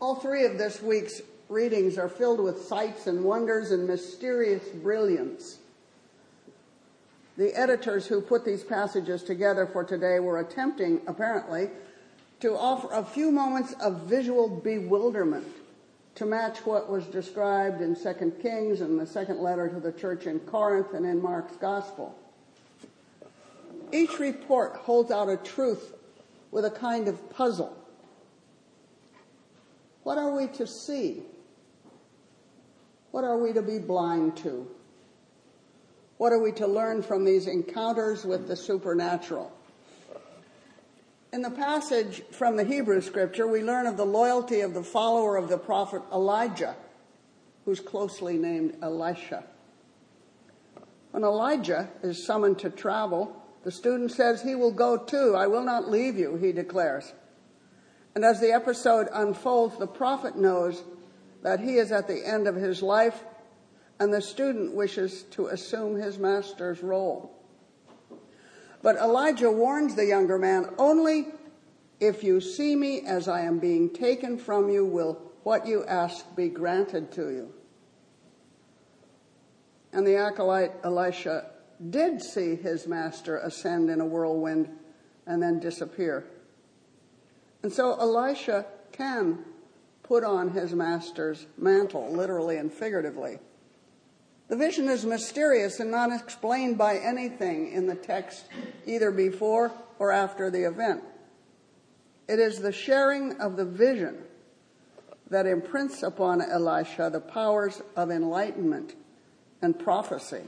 All three of this week's readings are filled with sights and wonders and mysterious brilliance. The editors who put these passages together for today were attempting, apparently, to offer a few moments of visual bewilderment to match what was described in 2 Kings and the second letter to the church in Corinth and in Mark's Gospel. Each report holds out a truth with a kind of puzzle. What are we to see? What are we to be blind to? What are we to learn from these encounters with the supernatural? In the passage from the Hebrew scripture, we learn of the loyalty of the follower of the prophet Elijah, who's closely named Elisha. When Elijah is summoned to travel, the student says, He will go too. I will not leave you, he declares. And as the episode unfolds, the prophet knows that he is at the end of his life, and the student wishes to assume his master's role. But Elijah warns the younger man, Only if you see me as I am being taken from you, will what you ask be granted to you. And the acolyte Elisha did see his master ascend in a whirlwind and then disappear. And so Elisha can put on his master's mantle, literally and figuratively. The vision is mysterious and not explained by anything in the text, either before or after the event. It is the sharing of the vision that imprints upon Elisha the powers of enlightenment and prophecy.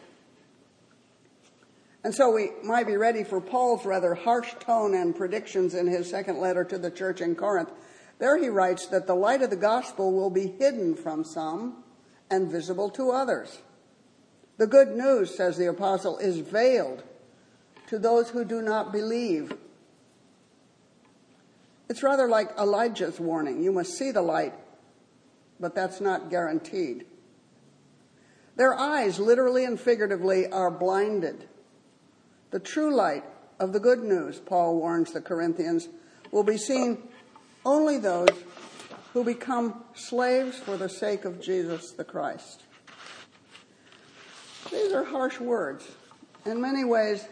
And so we might be ready for Paul's rather harsh tone and predictions in his second letter to the church in Corinth. There he writes that the light of the gospel will be hidden from some and visible to others. The good news, says the apostle, is veiled to those who do not believe. It's rather like Elijah's warning you must see the light, but that's not guaranteed. Their eyes, literally and figuratively, are blinded. The true light of the good news, Paul warns the Corinthians, will be seen only those who become slaves for the sake of Jesus the Christ. These are harsh words. In many ways,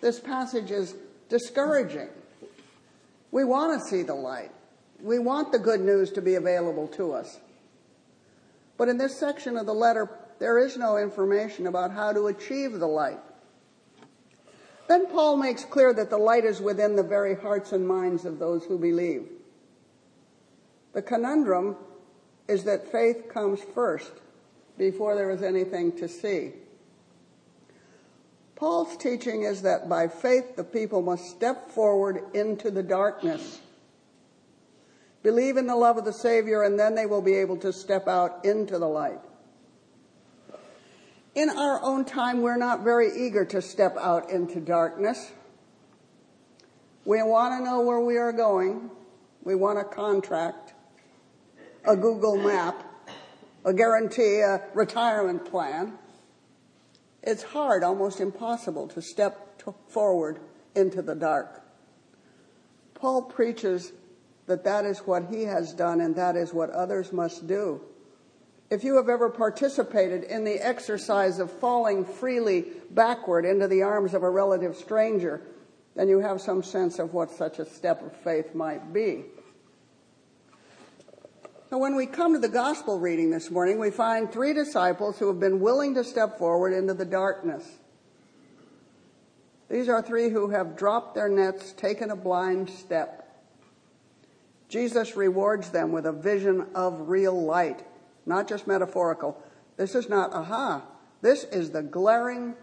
this passage is discouraging. We want to see the light. We want the good news to be available to us. But in this section of the letter, there is no information about how to achieve the light. Then Paul makes clear that the light is within the very hearts and minds of those who believe. The conundrum is that faith comes first before there is anything to see. Paul's teaching is that by faith the people must step forward into the darkness. Believe in the love of the Savior, and then they will be able to step out into the light. In our own time, we're not very eager to step out into darkness. We want to know where we are going. We want a contract, a Google map, a guarantee, a retirement plan. It's hard, almost impossible, to step forward into the dark. Paul preaches that that is what he has done and that is what others must do. If you have ever participated in the exercise of falling freely backward into the arms of a relative stranger, then you have some sense of what such a step of faith might be. So when we come to the gospel reading this morning, we find three disciples who have been willing to step forward into the darkness. These are three who have dropped their nets, taken a blind step. Jesus rewards them with a vision of real light not just metaphorical. This is not aha. This is the glaring,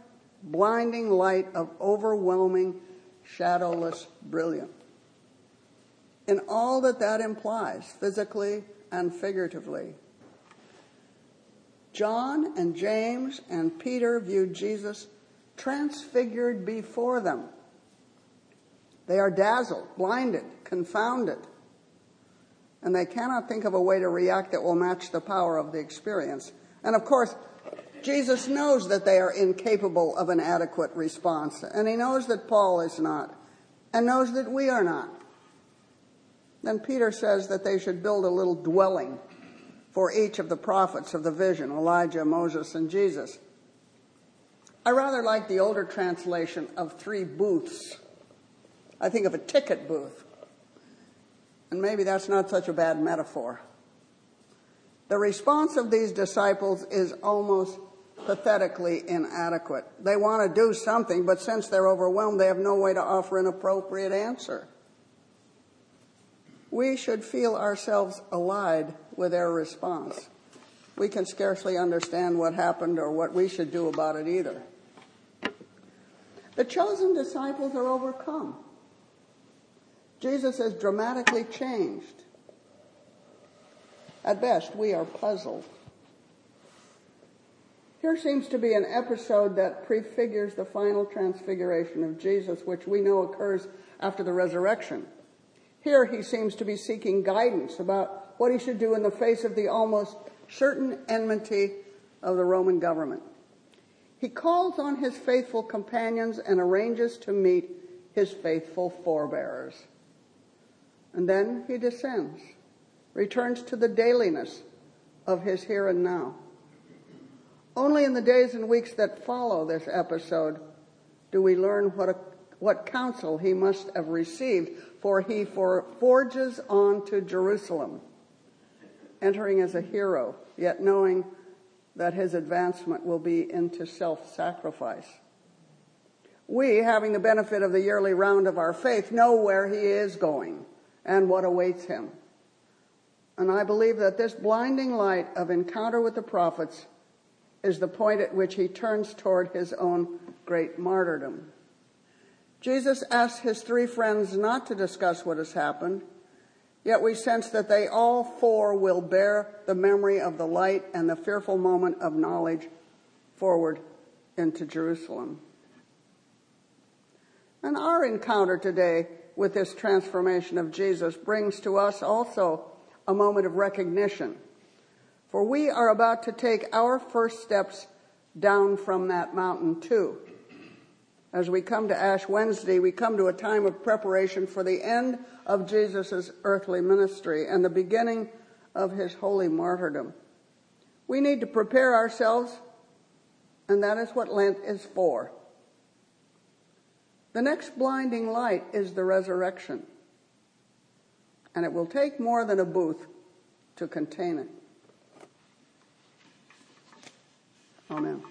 blinding light of overwhelming, shadowless brilliance. In all that that implies, physically and figuratively. John and James and Peter viewed Jesus transfigured before them. They are dazzled, blinded, confounded and they cannot think of a way to react that will match the power of the experience. And of course, Jesus knows that they are incapable of an adequate response, and he knows that Paul is not, and knows that we are not. Then Peter says that they should build a little dwelling for each of the prophets of the vision Elijah, Moses, and Jesus. I rather like the older translation of three booths. I think of a ticket booth. And maybe that's not such a bad metaphor. The response of these disciples is almost pathetically inadequate. They want to do something, but since they're overwhelmed, they have no way to offer an appropriate answer. We should feel ourselves allied with their response. We can scarcely understand what happened or what we should do about it either. The chosen disciples are overcome. Jesus has dramatically changed. At best, we are puzzled. Here seems to be an episode that prefigures the final transfiguration of Jesus, which we know occurs after the resurrection. Here he seems to be seeking guidance about what he should do in the face of the almost certain enmity of the Roman government. He calls on his faithful companions and arranges to meet his faithful forebearers. And then he descends, returns to the dailiness of his here and now. Only in the days and weeks that follow this episode do we learn what, a, what counsel he must have received, for he for, forges on to Jerusalem, entering as a hero, yet knowing that his advancement will be into self sacrifice. We, having the benefit of the yearly round of our faith, know where he is going and what awaits him. And I believe that this blinding light of encounter with the prophets is the point at which he turns toward his own great martyrdom. Jesus asks his three friends not to discuss what has happened, yet we sense that they all four will bear the memory of the light and the fearful moment of knowledge forward into Jerusalem. And our encounter today with this transformation of Jesus brings to us also a moment of recognition. For we are about to take our first steps down from that mountain too. As we come to Ash Wednesday, we come to a time of preparation for the end of Jesus' earthly ministry and the beginning of his holy martyrdom. We need to prepare ourselves, and that is what Lent is for. The next blinding light is the resurrection, and it will take more than a booth to contain it. Amen.